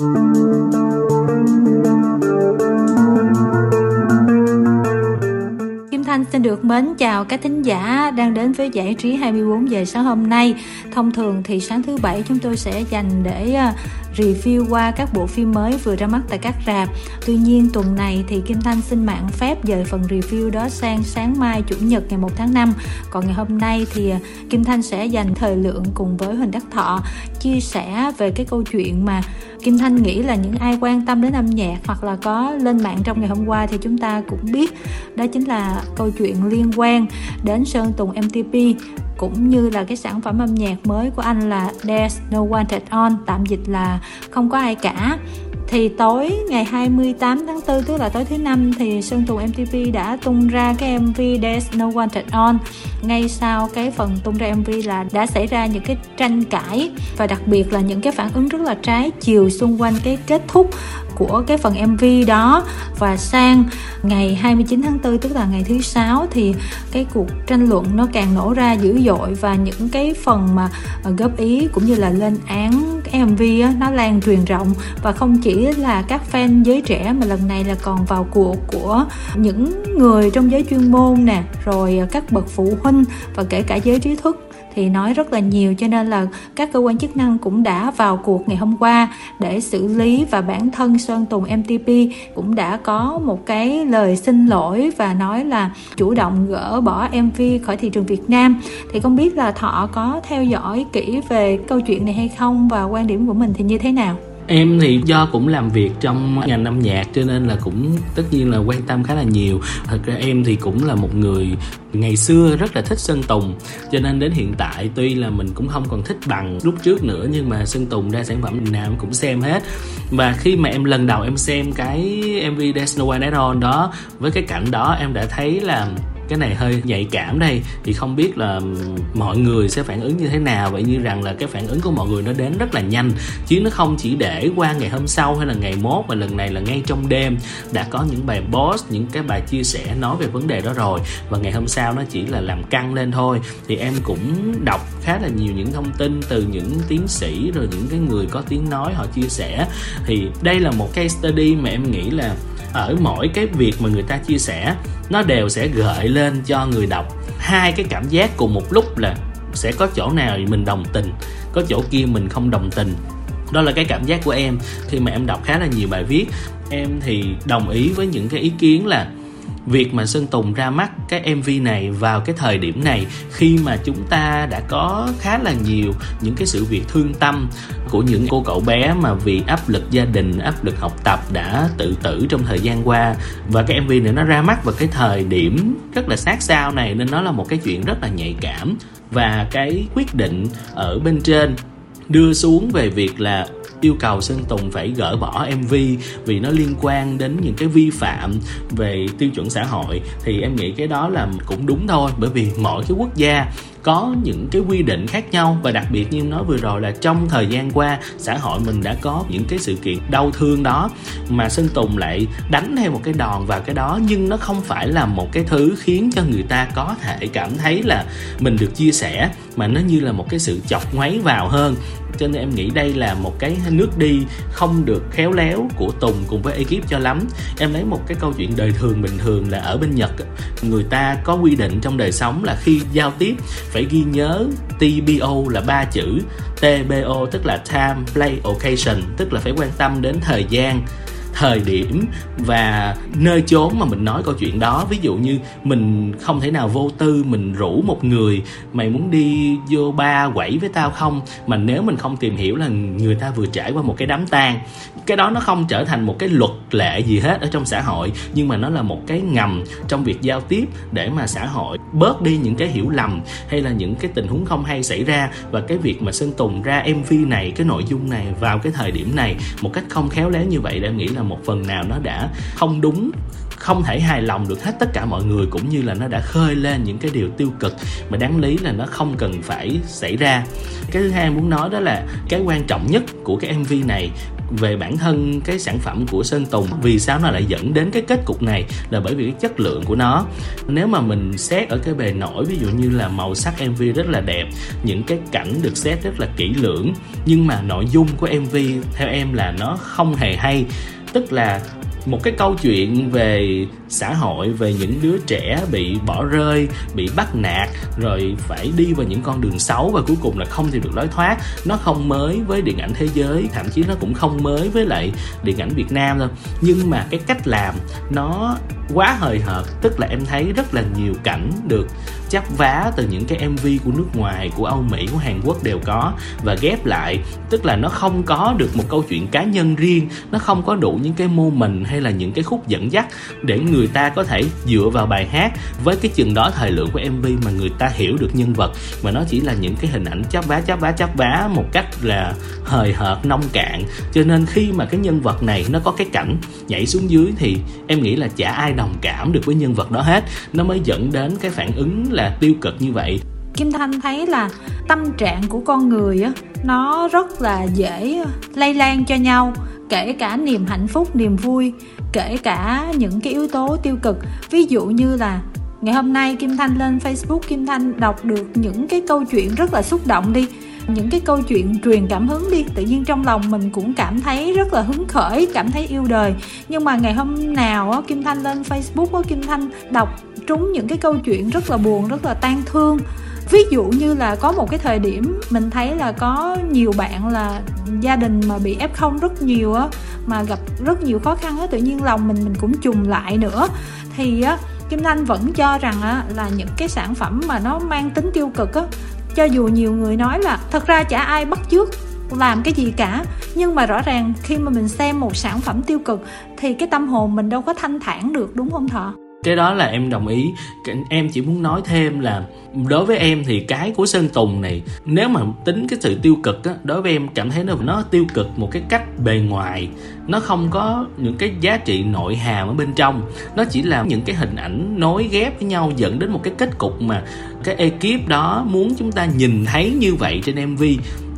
Kim Thanh xin được mến chào các thính giả đang đến với giải trí 24 giờ sáng hôm nay. Thông thường thì sáng thứ bảy chúng tôi sẽ dành để ờ, review qua các bộ phim mới vừa ra mắt tại các rạp. Tuy nhiên, tuần này thì Kim Thanh xin mạng phép dời phần review đó sang sáng mai, chủ nhật ngày 1 tháng 5. Còn ngày hôm nay thì à, Kim Thanh sẽ dành thời lượng cùng với Huỳnh Đắc Thọ, chia sẻ về cái câu chuyện mà Kim Thanh nghĩ là những ai quan tâm đến âm nhạc hoặc là có lên mạng trong ngày hôm qua thì chúng ta cũng biết đó chính là câu chuyện liên quan đến Sơn Tùng MTP cũng như là cái sản phẩm âm nhạc mới của anh là There's No One At On, tạm dịch là không có ai cả. Thì tối ngày 28 tháng 4 tức là tối thứ năm, thì Sơn Tùng MTV đã tung ra cái MV There's No One At On. Ngay sau cái phần tung ra MV là đã xảy ra những cái tranh cãi và đặc biệt là những cái phản ứng rất là trái chiều xung quanh cái kết thúc của cái phần MV đó. Và sang ngày 29 tháng 4 tức là ngày thứ sáu thì cái cuộc tranh luận nó càng nổ ra dữ dội. Và những cái phần mà à, góp ý cũng như là lên án cái MV á, nó lan truyền rộng. Và không chỉ là các fan giới trẻ mà lần này là còn vào cuộc của những người trong giới chuyên môn nè rồi các bậc phụ huynh và kể cả giới trí thức thì nói rất là nhiều, cho nên là các cơ quan chức năng cũng đã vào cuộc ngày hôm qua để xử lý và bản thân Sơn Tùng MTP cũng đã có một cái lời xin lỗi và nói là chủ động gỡ bỏ MV khỏi thị trường Việt Nam thì không biết là Thọ có theo dõi kỹ về câu chuyện này hay không và quan điểm của mình thì như thế nào? Em thì do cũng làm việc trong ngành âm nhạc cho nên là cũng tất nhiên là quan tâm khá là nhiều. Thật ra em thì cũng là một người ngày xưa rất là thích sơn tùng, cho nên đến hiện tại tuy là mình cũng không còn thích bằng lúc trước nữa, nhưng mà sơn tùng ra sản phẩm nào em cũng xem hết. Và khi mà em, lần đầu em xem cái mv There's No One At All đó, với cái cảnh đó em đã thấy là cái này hơi nhạy cảm đây. Thì không biết là mọi người sẽ phản ứng như thế nào. Vậy như rằng là cái phản ứng của mọi người nó đến rất là nhanh. Chứ nó không chỉ để qua ngày hôm sau hay là ngày mốt, mà lần này là ngay trong đêm. Đã có những bài post, những cái bài chia sẻ nói về vấn đề đó rồi. Và ngày hôm sau nó chỉ là làm căng lên thôi. Thì em cũng đọc khá là nhiều những thông tin từ những tiến sĩ, rồi những cái người có tiếng nói họ chia sẻ. Thì đây là một case study mà em nghĩ là ở mỗi cái việc mà người ta chia sẻ, nó đều sẽ gợi lên cho người đọc. Hai cái cảm giác cùng một lúc là sẽ có chỗ nào mình đồng tình, có chỗ kia mình không đồng tình. Đó là cái cảm giác của em. Khi mà em đọc khá là nhiều bài viết, em thì đồng ý với những cái ý kiến là việc mà Sơn Tùng ra mắt cái MV này vào cái thời điểm này khi mà chúng ta đã có khá là nhiều những cái sự việc thương tâm của những cô cậu bé mà vì áp lực gia đình, áp lực học tập đã tự tử trong thời gian qua. Và cái MV này nó ra mắt vào cái thời điểm rất là sát sao này nên nó là một cái chuyện rất là nhạy cảm. Và cái quyết định ở bên trên đưa xuống về việc là yêu cầu Sơn Tùng phải gỡ bỏ MV vì nó liên quan đến những cái vi phạm về tiêu chuẩn xã hội, thì em nghĩ cái đó là cũng đúng thôi, bởi vì mỗi cái quốc gia có những cái quy định khác nhau và đặc biệt như nói vừa rồi là trong thời gian qua xã hội mình đã có những cái sự kiện đau thương đó mà Sơn Tùng lại đánh theo một cái đòn vào cái đó, nhưng nó không phải là một cái thứ khiến cho người ta có thể cảm thấy là mình được chia sẻ, mà nó như là một cái sự chọc ngoáy vào hơn cho nên em nghĩ đây là một cái nước đi không được khéo léo của Tùng cùng với ekip cho lắm. Em lấy một cái câu chuyện đời thường bình thường là ở bên Nhật người ta có quy định trong đời sống là khi giao tiếp phải ghi nhớ TBO là ba chữ TBO tức là time, place, occasion tức là phải quan tâm đến thời gian thời điểm và nơi chốn mà mình nói câu chuyện đó. Ví dụ như mình không thể nào vô tư, mình rủ một người, mày muốn đi vô ba quẩy với tao không? Mà nếu mình không tìm hiểu là người ta vừa trải qua một cái đám tang, cái đó nó không trở thành một cái luật lệ gì hết ở trong xã hội, nhưng mà nó là một cái ngầm trong việc giao tiếp để mà xã hội bớt đi những cái hiểu lầm hay là những cái tình huống không hay xảy ra. Và cái việc mà sơn tùng ra mv này, cái nội dung này vào cái thời điểm này một cách không khéo léo như vậy để em nghĩ là một phần nào nó đã không đúng, không thể hài lòng được hết tất cả mọi người, cũng như là nó đã khơi lên những cái điều tiêu cực mà đáng lý là nó không cần phải xảy ra. Cái thứ hai muốn nói đó là cái quan trọng nhất của cái mv này về bản thân cái sản phẩm của sơn tùng, vì sao nó lại dẫn đến cái kết cục này là bởi vì cái chất lượng của nó. Nếu mà mình xét ở cái bề nổi, ví dụ như là màu sắc mv rất là đẹp, những cái cảnh được xét rất là kỹ lưỡng, nhưng mà nội dung của mv theo em là nó không hề hay tức là một cái câu chuyện về xã hội về những đứa trẻ bị bỏ rơi, bị bắt nạt, rồi phải đi vào những con đường xấu và cuối cùng là không tìm được lối thoát. Nó không mới với điện ảnh thế giới, thậm chí nó cũng không mới với lại điện ảnh việt nam đâu. Nhưng mà cái cách làm nó quá hời hợt, tức là em thấy rất là nhiều cảnh được chắp vá từ những cái mv của nước ngoài, của âu mỹ, của hàn quốc đều có và ghép lại. Tức là nó không có được một câu chuyện cá nhân riêng, nó không có đủ những cái mô mình hay là những cái khúc dẫn dắt để người người ta có thể dựa vào bài hát với cái chừng đó thời lượng của mv mà người ta hiểu được nhân vật. Mà nó chỉ là những cái hình ảnh chắp vá chắp vá chắp vá một cách là hời hợt, nông cạn. Cho nên khi mà cái nhân vật này nó có cái cảnh nhảy xuống dưới thì em nghĩ là chả ai đồng cảm được với nhân vật đó hết. Nó mới dẫn đến cái phản ứng là tiêu cực như vậy. Kim Thanh thấy là tâm trạng của con người á, nó rất là dễ lây lan cho nhau kể cả niềm hạnh phúc, niềm vui, kể cả những cái yếu tố tiêu cực. Ví dụ như là ngày hôm nay kim thanh lên facebook, kim thanh đọc được những cái câu chuyện rất là xúc động đi, những cái câu chuyện truyền cảm hứng đi. Tự nhiên trong lòng mình cũng cảm thấy rất là hứng khởi, cảm thấy yêu đời. Nhưng mà ngày hôm nào á, kim thanh lên facebook á, kim thanh đọc trúng những cái câu chuyện rất là buồn, rất là tan thương ví dụ như là có một cái thời điểm mình thấy là có nhiều bạn là gia đình mà bị f0 rất nhiều á mà gặp rất nhiều khó khăn á tự nhiên lòng mình mình cũng trùng lại nữa. Thì á Kim Thanh vẫn cho rằng á, là những cái sản phẩm mà nó mang tính tiêu cực á cho dù nhiều người nói là thật ra chả ai bắt chước làm cái gì cả nhưng mà rõ ràng khi mà mình xem một sản phẩm tiêu cực thì cái tâm hồn mình đâu có thanh thản được đúng không thọ? Cái đó là em đồng ý. Em chỉ muốn nói thêm là đối với em thì cái của sơn tùng này, nếu mà tính cái sự tiêu cực á, đối với em cảm thấy nó nó tiêu cực một cái cách bề ngoài. Nó không có những cái giá trị nội hàm ở bên trong. Nó chỉ là những cái hình ảnh nối ghép với nhau dẫn đến một cái kết cục mà cái ekip đó muốn chúng ta nhìn thấy như vậy trên mv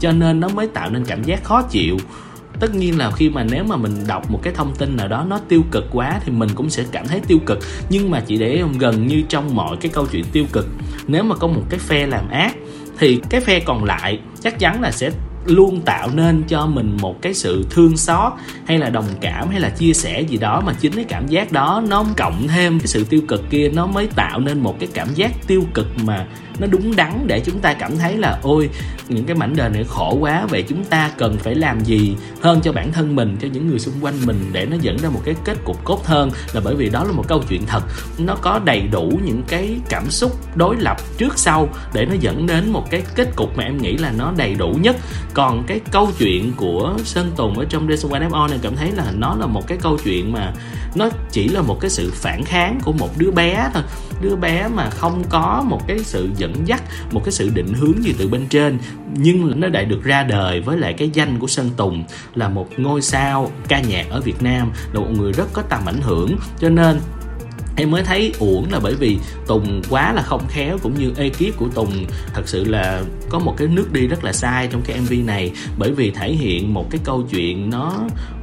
cho nên nó mới tạo nên cảm giác khó chịu tất nhiên là khi mà nếu mà mình đọc một cái thông tin nào đó nó tiêu cực quá thì mình cũng sẽ cảm thấy tiêu cực. Nhưng mà chỉ để gần như trong mọi cái câu chuyện tiêu cực, nếu mà có một cái phe làm ác thì cái phe còn lại chắc chắn là sẽ luôn tạo nên cho mình một cái sự thương xót hay là đồng cảm hay là chia sẻ gì đó mà chính cái cảm giác đó nó cộng thêm cái sự tiêu cực kia, nó mới tạo nên một cái cảm giác tiêu cực mà nó đúng đắn để chúng ta cảm thấy là, ôi, những cái mảnh đời này khổ quá, vậy chúng ta cần phải làm gì hơn cho bản thân mình, cho những người xung quanh mình để nó dẫn ra một cái kết cục tốt hơn? Là bởi vì đó là một câu chuyện thật. Nó có đầy đủ những cái cảm xúc đối lập trước sau để nó dẫn đến một cái kết cục mà em nghĩ là nó đầy đủ nhất. Còn cái câu chuyện của sơn tùng ở trong Days One on này cảm thấy là nó là một cái câu chuyện mà nó chỉ là một cái sự phản kháng của một đứa bé thôi đứa bé mà không có một cái sự dẫn dắt, một cái sự định hướng gì từ bên trên, nhưng nó đã được ra đời với lại cái danh của Sơn Tùng là một ngôi sao ca nhạc ở Việt Nam, là một người rất có tầm ảnh hưởng. Cho nên em mới thấy uổng là bởi vì Tùng quá là không khéo, cũng như ekip của Tùng thật sự là có một cái nước đi rất là sai trong cái MV này. Bởi vì thể hiện một cái câu chuyện nó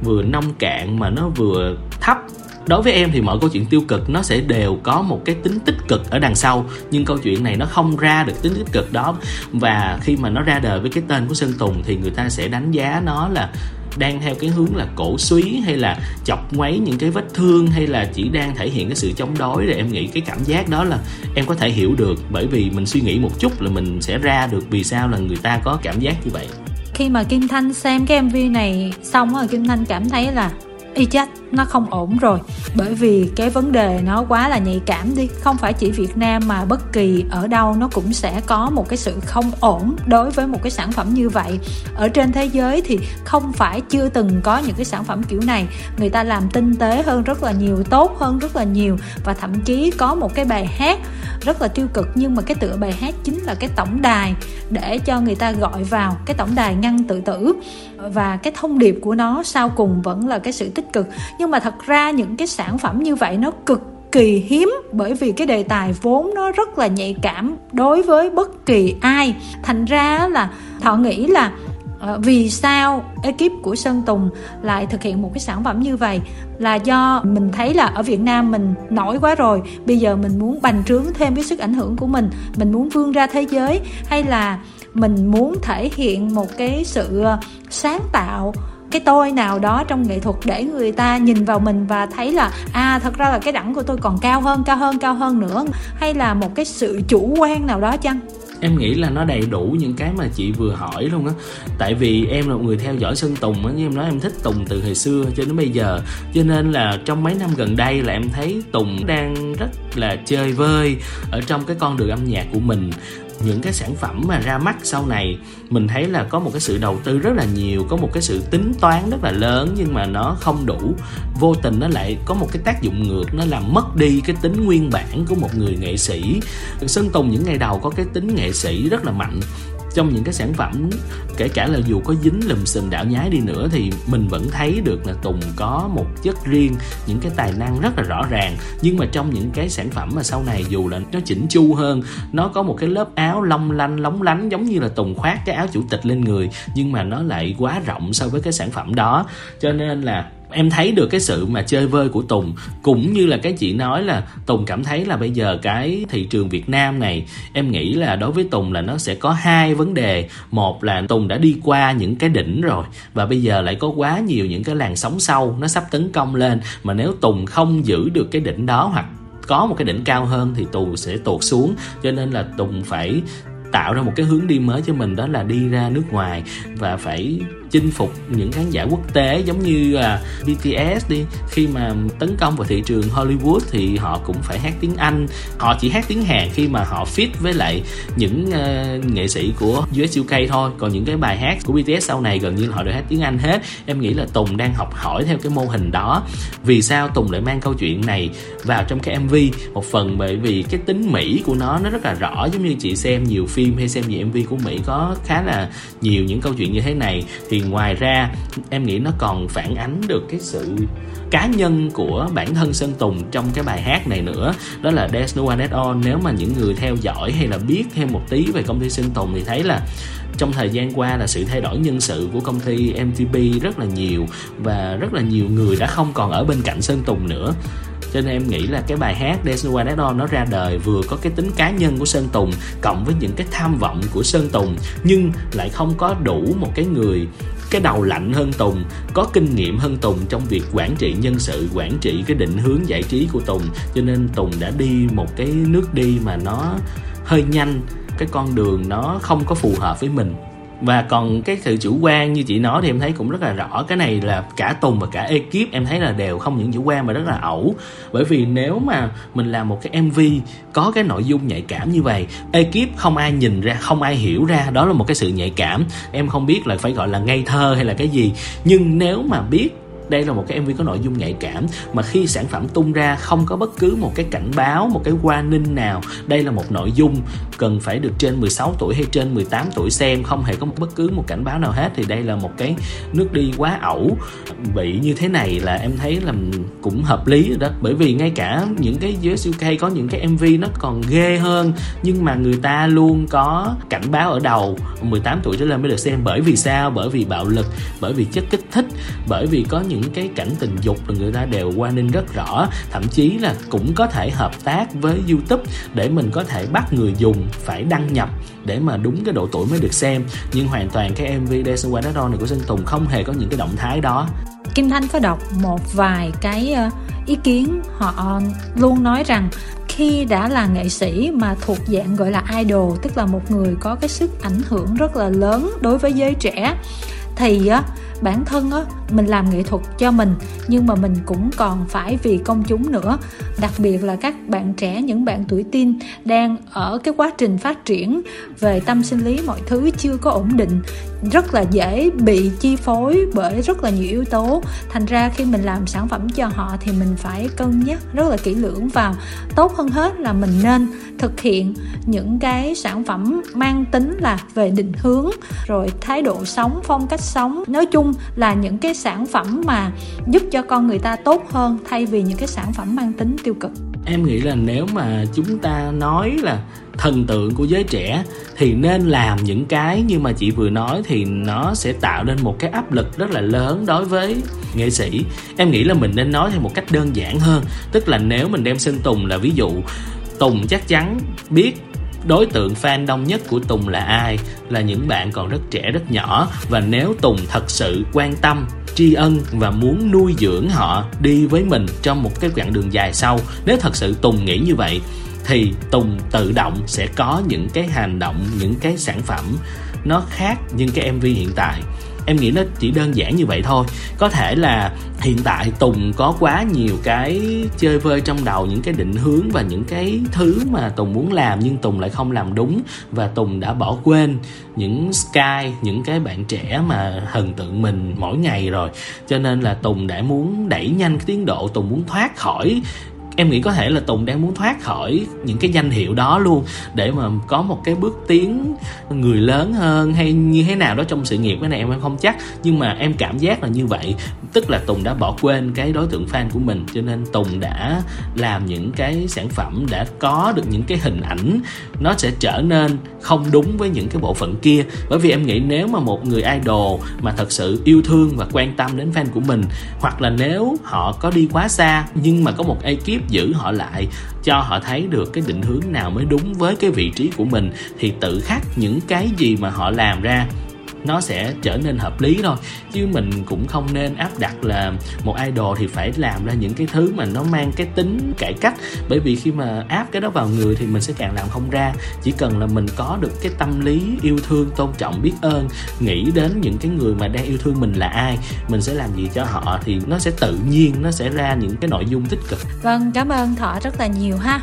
vừa nông cạn mà nó vừa thấp đối với em thì mọi câu chuyện tiêu cực nó sẽ đều có một cái tính tích cực ở đằng sau, nhưng câu chuyện này nó không ra được tính tích cực đó. Và khi mà nó ra đời với cái tên của sơn tùng thì người ta sẽ đánh giá nó là đang theo cái hướng là cổ suý hay là chọc ngoáy những cái vết thương hay là chỉ đang thể hiện cái sự chống đối. Thì em nghĩ cái cảm giác đó là em có thể hiểu được, bởi vì mình suy nghĩ một chút là mình sẽ ra được vì sao là người ta có cảm giác như vậy. Khi mà kim thanh xem cái mv này xong rồi kim thanh cảm thấy là y chết nó không ổn rồi. Bởi vì cái vấn đề nó quá là nhạy cảm đi, không phải chỉ việt nam mà bất kỳ ở đâu nó cũng sẽ có một cái sự không ổn đối với một cái sản phẩm như vậy. Ở trên thế giới thì không phải chưa từng có những cái sản phẩm kiểu này. Người ta làm tinh tế hơn rất là nhiều, tốt hơn rất là nhiều và thậm chí có một cái bài hát rất là tiêu cực. Nhưng mà cái tựa bài hát chính là cái tổng đài để cho người ta gọi vào, cái tổng đài ngăn tự tử. Và cái thông điệp của nó sau cùng vẫn là cái sự tích cực. nhưng nhưng mà thật ra những cái sản phẩm như vậy nó cực kỳ hiếm bởi vì cái đề tài vốn nó rất là nhạy cảm đối với bất kỳ ai. Thành ra là thọ nghĩ là ờ, vì sao ekip của Sơn Tùng lại thực hiện một cái sản phẩm như vậy là do mình thấy là ở Việt Nam mình nổi quá rồi, bây giờ mình muốn bành trướng thêm cái sức ảnh hưởng của mình mình muốn vươn ra thế giới, hay là mình muốn thể hiện một cái sự ờ, sáng tạo cái tôi nào đó trong nghệ thuật để người ta nhìn vào mình và thấy là à thật ra là cái đẳng của tôi còn cao hơn cao hơn cao hơn nữa. Hay là một cái sự chủ quan nào đó chăng? Em nghĩ là nó đầy đủ những cái mà chị vừa hỏi luôn á. Tại vì em là một người theo dõi sơn tùng á, như em nói, em thích tùng từ hồi xưa cho đến bây giờ. Cho nên là trong mấy năm gần đây là em thấy tùng đang rất là chơi vơi ở trong cái con đường âm nhạc của mình những cái sản phẩm mà ra mắt sau này, mình thấy là có một cái sự đầu tư rất là nhiều, có một cái sự tính toán rất là lớn nhưng mà nó không đủ. Vô tình nó lại có một cái tác dụng ngược, nó làm mất đi cái tính nguyên bản của một người nghệ sĩ. Sơn tùng những ngày đầu có cái tính nghệ sĩ rất là mạnh trong những cái sản phẩm, kể cả là dù có dính lùm xùm đảo nhái đi nữa, thì mình vẫn thấy được là Tùng có một chất riêng, những cái tài năng rất là rõ ràng. Nhưng mà trong những cái sản phẩm mà sau này dù là nó chỉnh chu hơn, nó có một cái lớp áo long lanh, lóng lánh giống như là Tùng khoác cái áo chủ tịch lên người, nhưng mà nó lại quá rộng so với cái sản phẩm đó. Cho nên là em thấy được cái sự mà chơi vơi của Tùng, cũng như là cái chị nói là Tùng cảm thấy là bây giờ cái thị trường Việt Nam này, em nghĩ là đối với Tùng là nó sẽ có hai vấn đề. Một là Tùng đã đi qua những cái đỉnh rồi, và bây giờ lại có quá nhiều những cái làn sóng sau, nó sắp tấn công lên. Mà nếu Tùng không giữ được cái đỉnh đó hoặc có một cái đỉnh cao hơn thì Tùng sẽ tuột xuống. Cho nên là Tùng phải tạo ra một cái hướng đi mới cho mình, đó là đi ra nước ngoài và phải chinh phục những khán giả quốc tế giống như là BTS đi. Khi mà tấn công vào thị trường Hollywood thì họ cũng phải hát tiếng Anh. Họ chỉ hát tiếng Hàn khi mà họ fit với lại những uh, nghệ sĩ của US UK thôi. Còn những cái bài hát của BTS sau này gần như là họ đều hát tiếng Anh hết. Em nghĩ là Tùng đang học hỏi theo cái mô hình đó. Vì sao Tùng lại mang câu chuyện này vào trong cái MV một phần bởi vì cái tính Mỹ của nó nó rất là rõ. Giống như chị xem nhiều phim hay xem nhiều MV của Mỹ có khá là nhiều những câu chuyện như thế này. Thì ngoài ra, em nghĩ nó còn phản ánh được cái sự cá nhân của bản thân Sơn Tùng trong cái bài hát này nữa. Đó là There's No One At All. Nếu mà những người theo dõi hay là biết thêm một tí về công ty Sơn Tùng thì thấy là trong thời gian qua là sự thay đổi nhân sự của công ty MTP rất là nhiều và rất là nhiều người đã không còn ở bên cạnh Sơn Tùng nữa. Cho nên em nghĩ là cái bài hát There's No One At All nó ra đời vừa có cái tính cá nhân của Sơn Tùng cộng với những cái tham vọng của Sơn Tùng nhưng lại không có đủ một cái người cái đầu lạnh hơn Tùng, có kinh nghiệm hơn Tùng trong việc quản trị nhân sự, quản trị cái định hướng giải trí của Tùng. Cho nên Tùng đã đi một cái nước đi mà nó hơi nhanh, cái con đường nó không có phù hợp với mình và còn cái sự chủ quan như chị nói thì em thấy cũng rất là rõ. Cái này là cả tùng và cả ekip em thấy là đều không những chủ quan mà rất là ẩu. Bởi vì nếu mà mình làm một cái mv có cái nội dung nhạy cảm như vậy, ekip không ai nhìn ra, không ai hiểu ra, đó là một cái sự nhạy cảm. Em không biết là phải gọi là ngây thơ hay là cái gì. Nhưng nếu mà biết đây là một cái mv có nội dung nhạy cảm mà khi sản phẩm tung ra không có bất cứ một cái cảnh báo, một cái warning nào. Đây là một nội dung cần phải được trên 16 tuổi hay trên 18 tuổi xem, không hề có một bất cứ một cảnh báo nào hết. Thì đây là một cái nước đi quá ẩu. Bị như thế này là em thấy là cũng hợp lý rồi đó. Bởi vì ngay cả những cái US UK có những cái MV nó còn ghê hơn, nhưng mà người ta luôn có cảnh báo ở đầu. 18 tuổi trở lên mới được xem. Bởi vì sao? Bởi vì bạo lực, bởi vì chất kích thích bởi vì có những cái cảnh tình dục là người ta đều qua ninh rất rõ, thậm chí là cũng có thể hợp tác với youtube để mình có thể bắt người dùng phải đăng nhập để mà đúng cái độ tuổi mới được xem. Nhưng hoàn toàn cái mv Dancing Qua That này của Sơn Tùng không hề có những cái động thái đó. Kim Thanh có đọc một vài cái ờ, ý kiến, họ luôn nói rằng khi đã là nghệ sĩ mà thuộc dạng gọi là idol, tức là một người có cái sức ảnh hưởng rất là lớn đối với giới trẻ, thì ờ, bản thân á, mình làm nghệ thuật cho mình, nhưng mà mình cũng còn phải vì công chúng nữa. Đặc biệt là các bạn trẻ, những bạn tuổi teen đang ở cái quá trình phát triển về tâm sinh lý mọi thứ chưa có ổn định rất là dễ bị chi phối bởi rất là nhiều yếu tố. Thành ra khi mình làm sản phẩm cho họ thì mình phải cân nhắc rất là kỹ lưỡng vào tốt hơn hết là mình nên thực hiện những cái sản phẩm mang tính là về định hướng, rồi thái độ sống, phong cách sống. Nói chung là những cái sản phẩm mà giúp cho con người ta tốt hơn thay vì những cái sản phẩm mang tính tiêu cực em nghĩ là nếu mà chúng ta nói là thần tượng của giới trẻ thì nên làm những cái như mà chị vừa nói thì nó sẽ tạo nên một cái áp lực rất là lớn đối với nghệ sĩ em nghĩ là mình nên nói theo một cách đơn giản hơn, tức là nếu mình đem sơn tùng là ví dụ, tùng chắc chắn biết đối tượng fan đông nhất của Tùng là ai? Là những bạn còn rất trẻ, rất nhỏ và nếu Tùng thật sự quan tâm tri ân và muốn nuôi dưỡng họ đi với mình trong một cái quãng đường dài sau. Nếu thật sự tùng nghĩ như vậy, thì tùng tự động sẽ có những cái hành động, những cái sản phẩm nó khác những cái mv hiện tại em nghĩ nó chỉ đơn giản như vậy thôi. Có thể là hiện tại tùng có quá nhiều cái chơi vơi trong đầu, những cái định hướng và những cái thứ mà tùng muốn làm nhưng tùng lại không làm đúng và tùng đã bỏ quên những sky, những cái bạn trẻ mà thần tượng mình mỗi ngày rồi. Cho nên là tùng đã muốn đẩy nhanh cái tiến độ, tùng muốn thoát khỏi em nghĩ có thể là tùng đang muốn thoát khỏi những cái danh hiệu đó luôn, để mà có một cái bước tiến người lớn hơn hay như thế nào đó trong sự nghiệp cái này em không chắc. Nhưng mà em cảm giác là như vậy, tức là tùng đã bỏ quên cái đối tượng fan của mình, cho nên tùng đã làm những cái sản phẩm đã có được những cái hình ảnh, nó sẽ trở nên không đúng với những cái bộ phận kia. Bởi vì em nghĩ nếu mà một người idol mà thật sự yêu thương và quan tâm đến fan của mình, hoặc là nếu họ có đi quá xa nhưng mà có một ekip giữ họ lại, cho họ thấy được cái định hướng nào mới đúng với cái vị trí của mình, thì tự khắc những cái gì mà họ làm ra nó sẽ trở nên hợp lý thôi. Chứ mình cũng không nên áp đặt là một idol thì phải làm ra những cái thứ mà nó mang cái tính cải cách. Bởi vì khi mà áp cái đó vào người thì mình sẽ càng làm không ra. Chỉ cần là mình có được cái tâm lý yêu thương, tôn trọng, biết ơn, nghĩ đến những cái người mà đang yêu thương mình là ai, mình sẽ làm gì cho họ thì nó sẽ tự nhiên, nó sẽ ra những cái nội dung tích cực. Vâng cảm ơn thọ rất là nhiều ha.